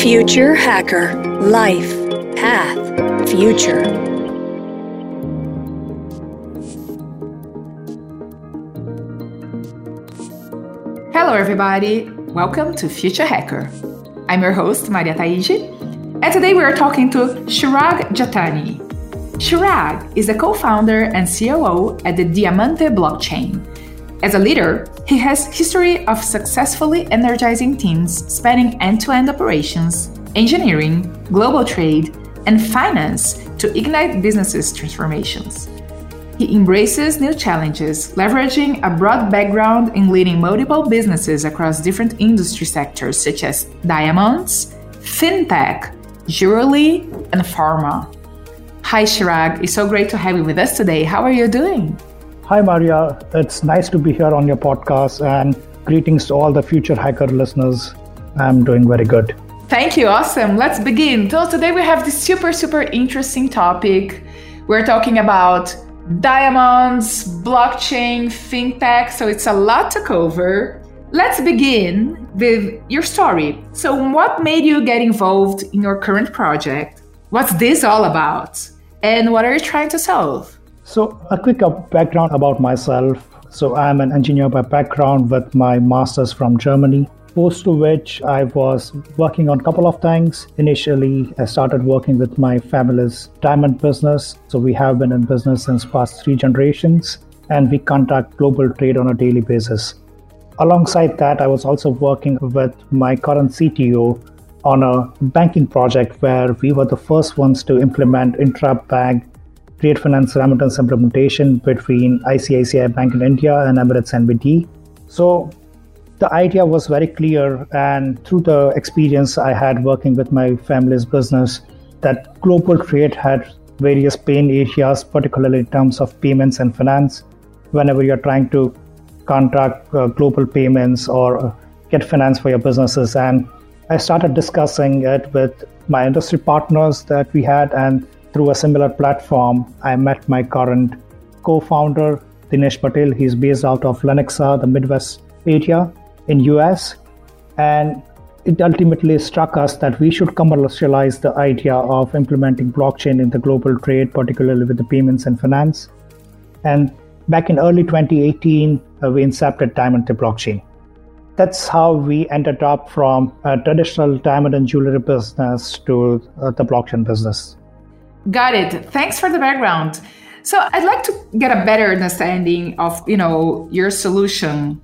Future Hacker Life Path Future. Hello, everybody. Welcome to Future Hacker. I'm your host, Maria Taiji, and today we are talking to Chirag Jetani. Chirag is a co founder and COO at the Diamante blockchain. As a leader, he has history of successfully energizing teams spanning end-to-end operations, engineering, global trade, and finance to ignite businesses' transformations. He embraces new challenges, leveraging a broad background in leading multiple businesses across different industry sectors such as diamonds, fintech, jewelry, and pharma. Hi, Chirag. It's so great to have you with us today. How are you doing? Hi, Maria. It's nice to be here on your podcast, and greetings to all the future hacker listeners. I'm doing very good. Thank you. Awesome. Let's begin. So, today we have this super, super interesting topic. We're talking about diamonds, blockchain, fintech. So it's a lot to cover. Let's begin with your story. So, what made you get involved in your current project? What's this all about? And what are you trying to solve? So, a quick background about myself. So, I'm an engineer by background with my master's from Germany post to which I was working on a couple of things. Initially, I started working with my family's diamond business. So we have been in business since past three generations, and we conduct global trade on a daily basis. Alongside that, I was also working with my current CTO on a banking project where we were the first ones to implement intra-bank trade finance remittance implementation between ICICI Bank in India and Emirates NBD. So the idea was very clear and through the experience i had working with my family's business that global trade had various pain areas particularly in terms of payments and finance whenever you're trying to contract uh, global payments or uh, get finance for your businesses and i started discussing it with my industry partners that we had and through a similar platform i met my current co-founder dinesh patel he's based out of lenexa the midwest area in US and it ultimately struck us that we should commercialize the idea of implementing blockchain in the global trade, particularly with the payments and finance. And back in early 2018, uh, we incepted Diamante Blockchain. That's how we ended up from a traditional diamond and jewelry business to uh, the blockchain business. Got it. Thanks for the background. So I'd like to get a better understanding of, you know, your solution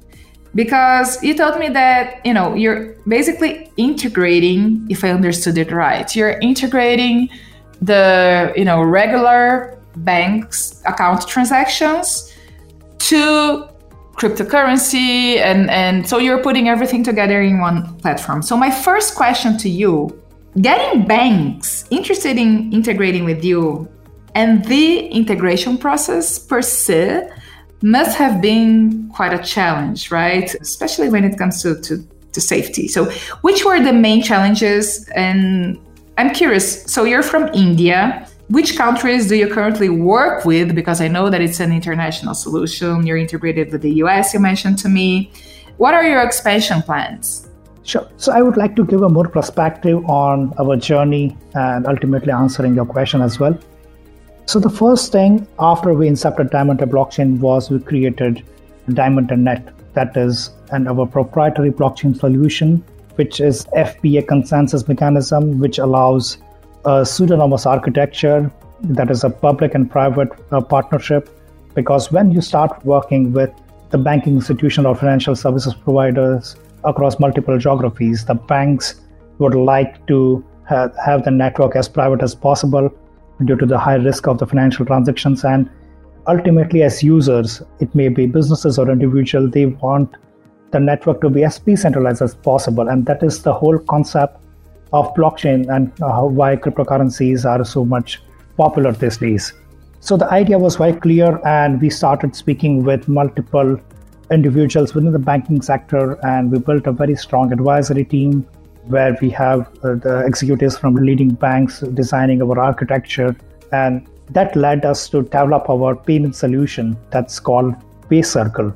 because you told me that you know you're basically integrating if i understood it right you're integrating the you know regular banks account transactions to cryptocurrency and and so you're putting everything together in one platform so my first question to you getting banks interested in integrating with you and the integration process per se must have been quite a challenge, right? Especially when it comes to, to, to safety. So, which were the main challenges? And I'm curious. So, you're from India. Which countries do you currently work with? Because I know that it's an international solution. You're integrated with the US, you mentioned to me. What are your expansion plans? Sure. So I would like to give a more perspective on our journey and ultimately answering your question as well. So the first thing after we incepted Diamante blockchain was we created Diamante Net, that is and our proprietary blockchain solution, which is FPA consensus mechanism, which allows a pseudonymous architecture that is a public and private uh, partnership. Because when you start working with the banking institution or financial services providers across multiple geographies, the banks would like to have, have the network as private as possible due to the high risk of the financial transactions. And ultimately as users it may be businesses or individual they want the network to be as decentralized as possible. And that is the whole concept of blockchain and uh, why cryptocurrencies are so much popular these days. So the idea was very clear and we started speaking with multiple individuals within the banking sector and we built a very strong advisory team where we have uh, the executives from leading banks designing our architecture. And that led us to develop our payment solution that's called PayCircle,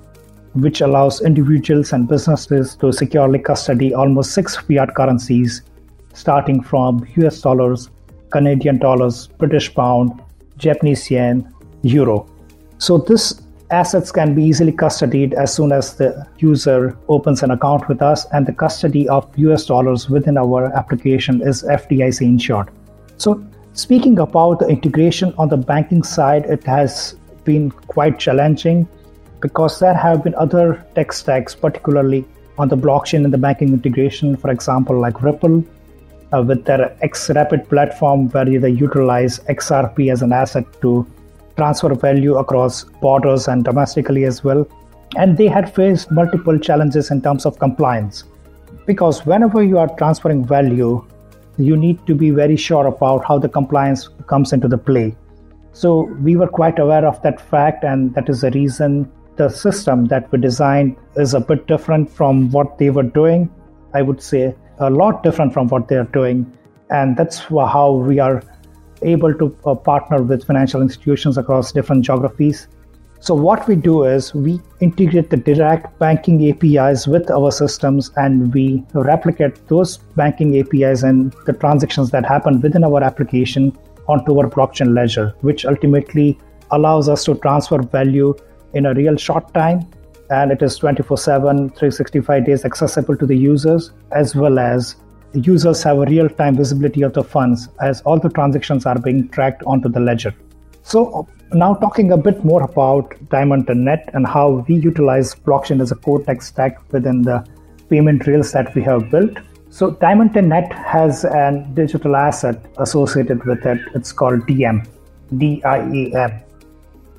which allows individuals and businesses to securely custody almost six fiat currencies starting from US dollars, Canadian dollars, British pound, Japanese yen, euro. So this assets can be easily custodied as soon as the user opens an account with us and the custody of US dollars within our application is FDIC insured. So speaking about the integration on the banking side, it has been quite challenging because there have been other tech stacks, particularly on the blockchain and the banking integration, for example, like Ripple, uh, with their XRapid platform, where they utilize XRP as an asset to transfer value across borders and domestically as well. And they had faced multiple challenges in terms of compliance. Because whenever you are transferring value, you need to be very sure about how the compliance comes into the play. So we were quite aware of that fact, and that is the reason the system that we designed is a bit different from what they were doing. I would say a lot different from what they are doing. And that's how we are able to uh, partner with financial institutions across different geographies. So, what we do is we integrate the direct banking APIs with our systems and we replicate those banking APIs and the transactions that happen within our application onto our blockchain ledger, which ultimately allows us to transfer value in a real short time. And it is 24 7, 365 days accessible to the users, as well as users have a real time visibility of the funds as all the transactions are being tracked onto the ledger. So, now talking a bit more about Diamante Net and Net and how we utilize blockchain as a core tech stack within the payment rails that we have built. So, Diamante Net has a digital asset associated with it. It's called DIAM, D I A M,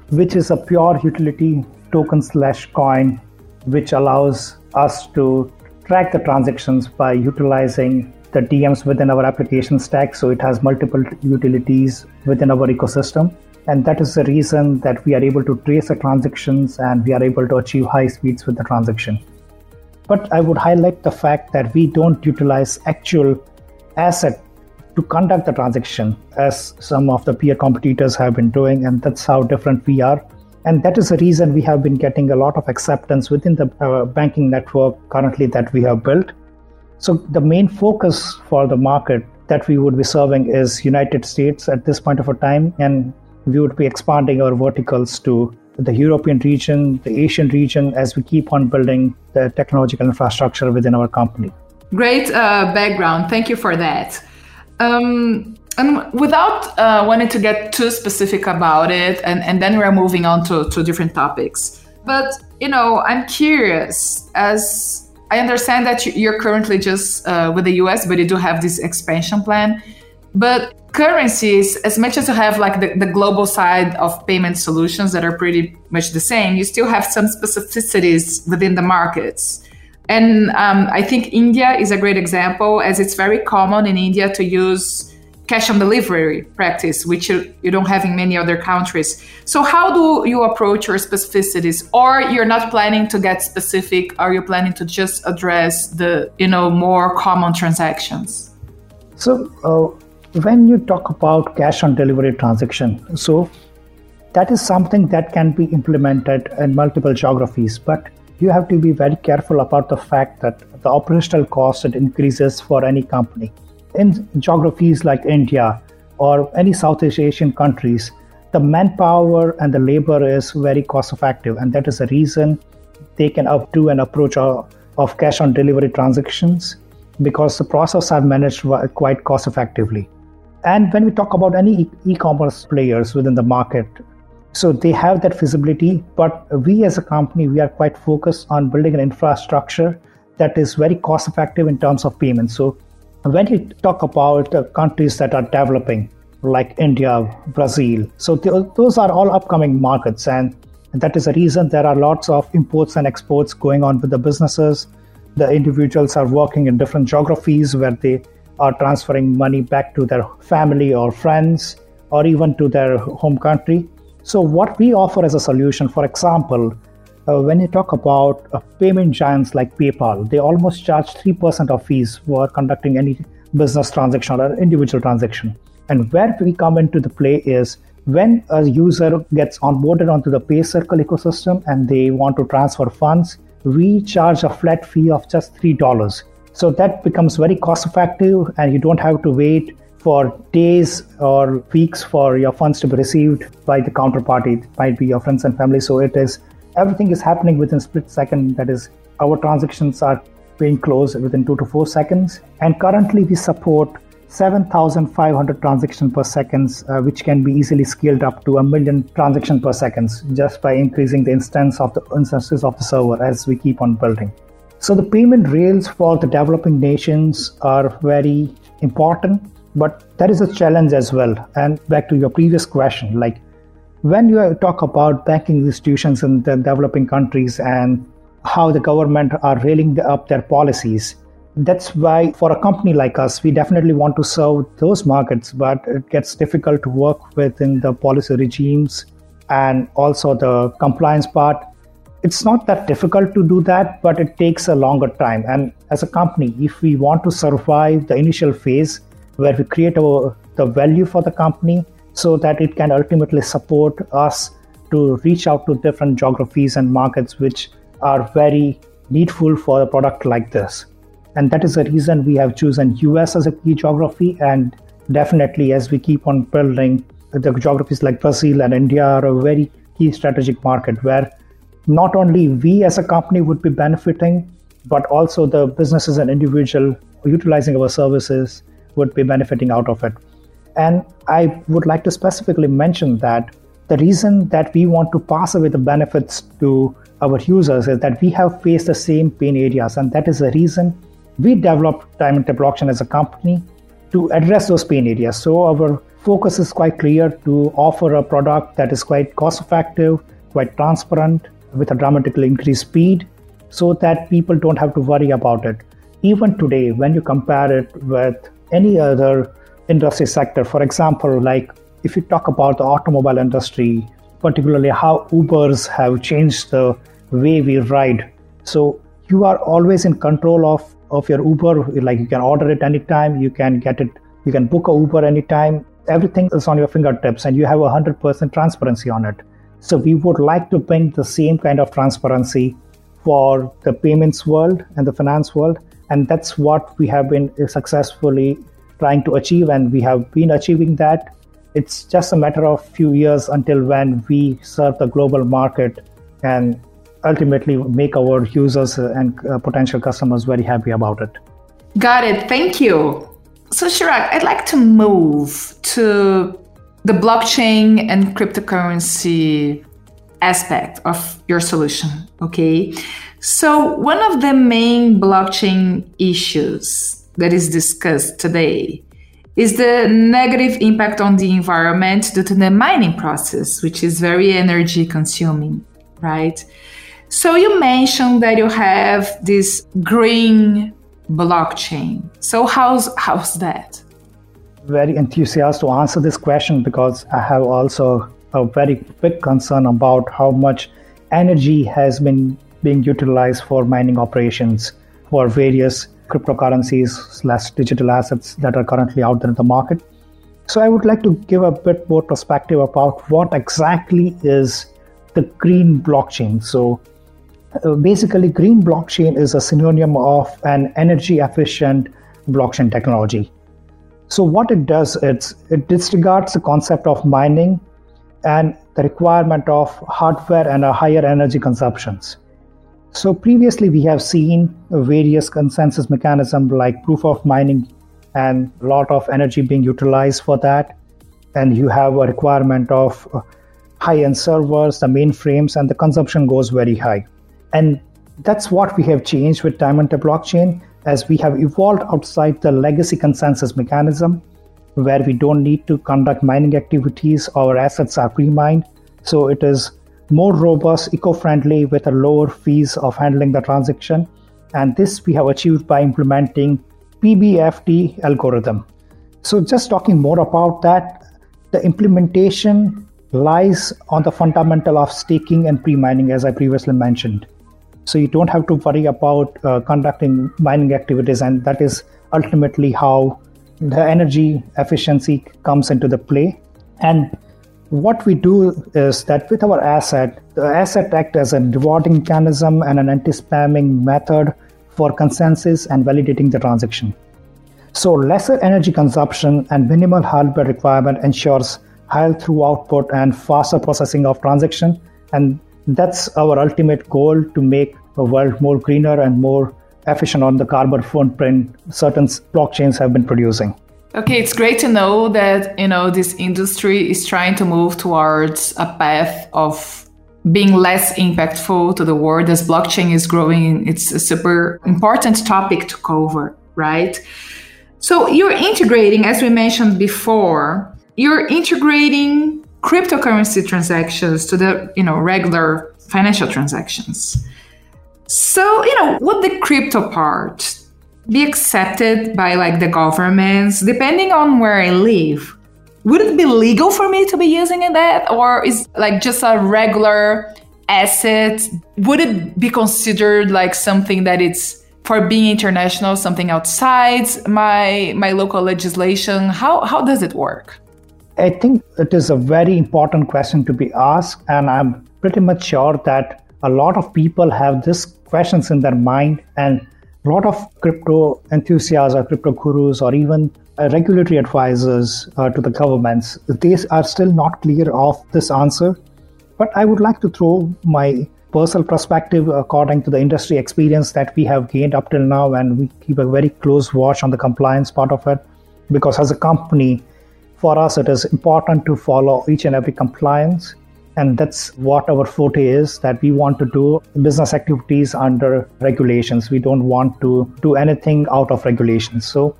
which is a pure utility token slash coin, which allows us to track the transactions by utilizing the DIAMs within our application stack. So it has multiple utilities within our ecosystem. And that is the reason that we are able to trace the transactions and we are able to achieve high speeds with the transaction. But I would highlight the fact that we don't utilize actual asset to conduct the transaction as some of the peer competitors have been doing. And that's how different we are. And that is the reason we have been getting a lot of acceptance within the uh, banking network currently that we have built. So the main focus for the market that we would be serving is United States at this point of time, and we would be expanding our verticals to the European region, the Asian region, as we keep on building the technological infrastructure within our company. Great uh, background. Thank you for that. Um, and without uh, wanting to get too specific about it, and, and then we're moving on to, to different topics. But, you know, I'm curious as I understand that you're currently just uh, with the US, but you do have this expansion plan. But currencies, as much as you have like the, the global side of payment solutions that are pretty much the same, you still have some specificities within the markets. And um, I think India is a great example, as it's very common in India to use cash on delivery practice, which you, you don't have in many other countries. So, how do you approach your specificities? Or you're not planning to get specific? Are you planning to just address the you know more common transactions? So, uh, when you talk about cash on delivery transaction, so that is something that can be implemented in multiple geographies, but you have to be very careful about the fact that the operational cost it increases for any company in geographies like India or any Southeast Asian countries, the manpower and the labor is very cost effective, and that is the reason they can do an approach of, of cash on delivery transactions because the process are managed quite cost effectively. And when we talk about any e commerce players within the market, so they have that visibility, but we as a company, we are quite focused on building an infrastructure that is very cost effective in terms of payments. So when you talk about uh, countries that are developing, like India, Brazil, so th- those are all upcoming markets, and that is the reason there are lots of imports and exports going on with the businesses. The individuals are working in different geographies where they are transferring money back to their family or friends or even to their home country. So, what we offer as a solution, for example, uh, when you talk about uh, payment giants like PayPal, they almost charge 3% of fees for conducting any business transaction or individual transaction. And where we come into the play is when a user gets onboarded onto the PayCircle ecosystem and they want to transfer funds, we charge a flat fee of just $3 So that becomes very cost effective, and you don't have to wait for days or weeks for your funds to be received by the counterparty. It might be your friends and family. So it is everything is happening within split second. That is, our transactions are being closed within two to four seconds. And currently, we support 7,500 transactions per second, uh, which can be easily scaled up to a million transactions per second just by increasing the instance of the instances of the server as we keep on building. So the payment rails for the developing nations are very important but there is a challenge as well. And back to your previous question, like when you talk about banking institutions in the developing countries and how the government are railing up their policies, that's why for a company like us, we definitely want to serve those markets, but it gets difficult to work within the policy regimes and also the compliance part. It's not that difficult to do that, but it takes a longer time. And as a company, if we want to survive the initial phase, where we create the value for the company so that it can ultimately support us to reach out to different geographies and markets which are very needful for a product like this. And that is the reason we have chosen US as a key geography. And definitely, as we keep on building, the geographies like Brazil and India are a very key strategic market where not only we as a company would be benefiting, but also the businesses and individual utilizing our services would be benefiting out of it. And I would like to specifically mention that the reason that we want to pass away the benefits to our users is that we have faced the same pain areas, and that is the reason we developed Diamante Blockchain as a company to address those pain areas. So our focus is quite clear to offer a product that is quite cost effective, quite transparent, with a dramatically increased speed, so that people don't have to worry about it. Even today, when you compare it with any other industry sector. For example, like if you talk about the automobile industry, particularly how Ubers have changed the way we ride. So you are always in control of, of your Uber. Like you can order it anytime, you can get it, you can book a Uber anytime. Everything is on your fingertips and you have 100% transparency on it. So we would like to bring the same kind of transparency for the payments world and the finance world and that's what we have been successfully trying to achieve and we have been achieving that. It's just a matter of few years until when we serve the global market and ultimately make our users and uh, potential customers very happy about it. Got it. Thank you. So Chirag, i'd like to move to the blockchain and cryptocurrency aspect of your solution okay? So, one of the main blockchain issues that is discussed today is the negative impact on the environment due to the mining process, which is very energy consuming, right? So, you mentioned that you have this green blockchain. So, how's, how's that? Very enthusiastic to answer this question because I have also a very big concern about how much energy has been being utilized for mining operations for various cryptocurrencies slash digital assets that are currently out there in the market. So I would like to give a bit more perspective about what exactly is the green blockchain. So uh, basically, green blockchain is a synonym of an energy efficient blockchain technology. So what it does, it's it disregards the concept of mining and the requirement of hardware and a higher energy consumptions. So previously we have seen various consensus mechanism like proof of mining and a lot of energy being utilized for that. And you have a requirement of high-end servers, the mainframes, and the consumption goes very high. And that's what we have changed with Diamante blockchain as we have evolved outside the legacy consensus mechanism where we don't need to conduct mining activities, our assets are pre-mined. So it is more robust, eco-friendly with a lower fees of handling the transaction. And this we have achieved by implementing PBFT algorithm. So just talking more about that, the implementation lies on the fundamental of staking and pre-mining as I previously mentioned. So you don't have to worry about uh, conducting mining activities and that is ultimately how the energy efficiency comes into the play. And what we do is that with our asset, the asset acts as a rewarding mechanism and an anti-spamming method for consensus and validating the transaction. So lesser energy consumption and minimal hardware requirement ensures higher through output and faster processing of transaction. And that's our ultimate goal to make the world more greener and more efficient on the carbon footprint certain blockchains have been producing. Okay, it's great to know that you know this industry is trying to move towards a path of being less impactful to the world as blockchain is growing. It's a super important topic to cover, right? So you're integrating, as we mentioned before, you're integrating cryptocurrency transactions to the you know regular financial transactions. So, you know, what the crypto part be accepted by like the governments depending on where I live? Would it be legal for me to be using that or is like just a regular asset? Would it be considered like something that it's for being international, something outside my my local legislation? How how does it work? I think it is a very important question to be asked and I'm pretty much sure that a lot of people have these questions in their mind and a lot of crypto enthusiasts or crypto gurus or even uh, regulatory advisors uh, to the governments. They are still not clear of this answer but i would like to throw my personal perspective according to the industry experience that we have gained up till now and we keep a very close watch on the compliance part of it because as a company for us it is important to follow each and every compliance and that's what our forte is that we want to do business activities under regulations. We don't want to do anything out of regulations. So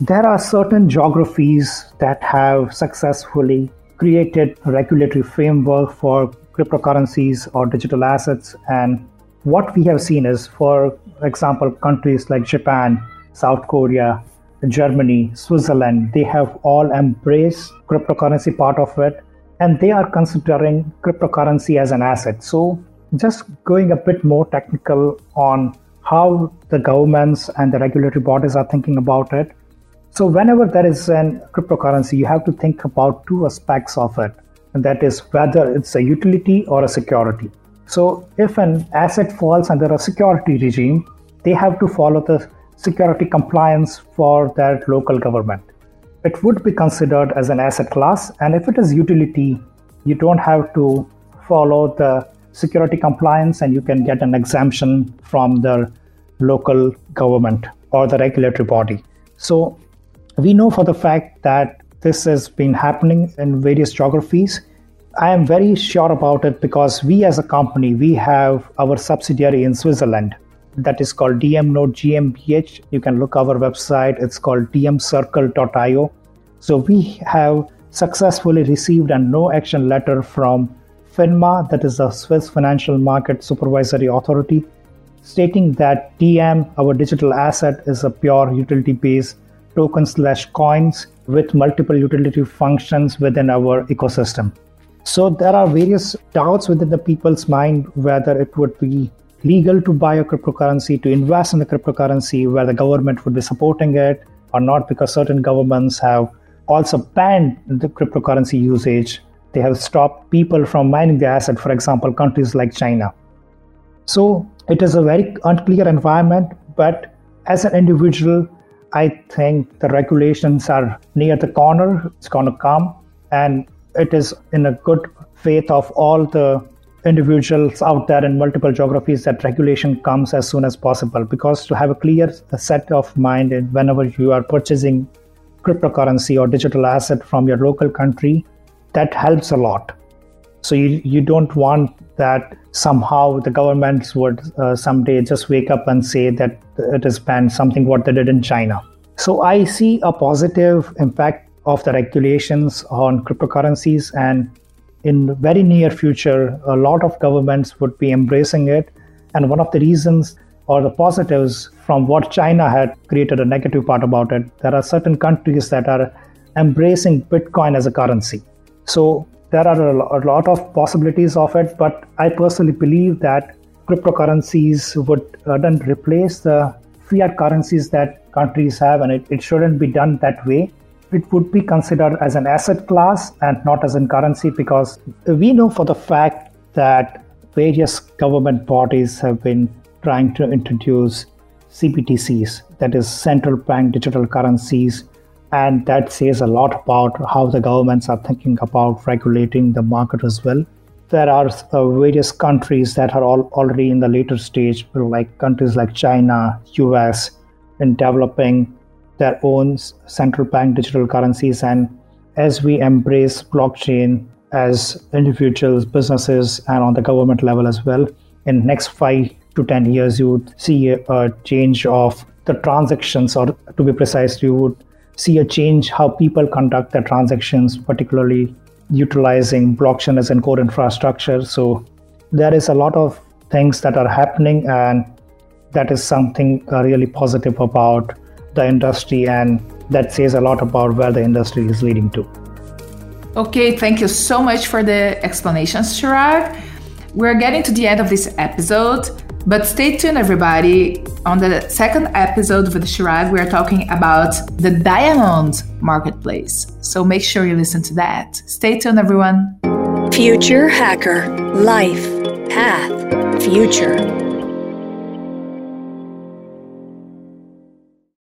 there are certain geographies that have successfully created a regulatory framework for cryptocurrencies or digital assets. And what we have seen is, for example, countries like Japan, South Korea, Germany, Switzerland, they have all embraced cryptocurrency part of it and they are considering cryptocurrency as an asset. So, just going a bit more technical on how the governments and the regulatory bodies are thinking about it. So, whenever there is an cryptocurrency, you have to think about two aspects of it, and that is whether it's a utility or a security. So, if an asset falls under a security regime, they have to follow the security compliance for that local government it would be considered as an asset class. And if it is utility, you don't have to follow the security compliance and you can get an exemption from the local government or the regulatory body. So we know for the fact that this has been happening in various geographies. I am very sure about it because we as a company, we have our subsidiary in Switzerland that is called DIAM Node GmbH. You can look our website. It's called diamcircle.io. So we have successfully received a no action letter from FINMA, that is the Swiss Financial Market Supervisory Authority, stating that DIAM, our digital asset, is a pure utility based token slash coins with multiple utility functions within our ecosystem. So there are various doubts within the people's mind whether it would be legal to buy a cryptocurrency, to invest in the cryptocurrency, where the government would be supporting it or not, because certain governments have also banned the cryptocurrency usage. They have stopped people from mining the asset, for example, countries like China. So it is a very unclear environment, but as an individual, I think the regulations are near the corner. It's going to come, and it is in a good faith of all the individuals out there in multiple geographies that regulation comes as soon as possible. Because to have a clear set of mind whenever you are purchasing cryptocurrency or digital asset from your local country that helps a lot. So you, you don't want that somehow the governments would uh, someday just wake up and say that it is banned something what they did in china. So i see a positive impact of the regulations on cryptocurrencies and in very near future, a lot of governments would be embracing it. And one of the reasons or the positives from what China had created a negative part about it, there are certain countries that are embracing Bitcoin as a currency. So there are a lot of possibilities of it, but I personally believe that cryptocurrencies would uh, then replace the fiat currencies that countries have, and it, it shouldn't be done that way it would be considered as an asset class and not as a currency because we know for the fact that various government bodies have been trying to introduce CBDCs, that is central bank digital currencies. And that says a lot about how the governments are thinking about regulating the market as well. There are uh, various countries that are all, already in the later stage, like countries like China, US, in developing their own central bank digital currencies. And as we embrace blockchain as individuals, businesses, and on the government level as well, in next five to 10 years, you would see a, change of the transactions, or to be precise, you would see a change how people conduct their transactions, particularly utilizing blockchain as a core infrastructure. So there is a lot of things that are happening, and that is something uh, really positive about the industry, and that says a lot about where the industry is leading to. Okay, thank you so much for the explanations, Chirag. We're getting to the end of this episode, but stay tuned, everybody. On the second episode with Chirag, we're talking about the Diamond Marketplace. So make sure you listen to that. Stay tuned, everyone. Future Hacker Life Path Future.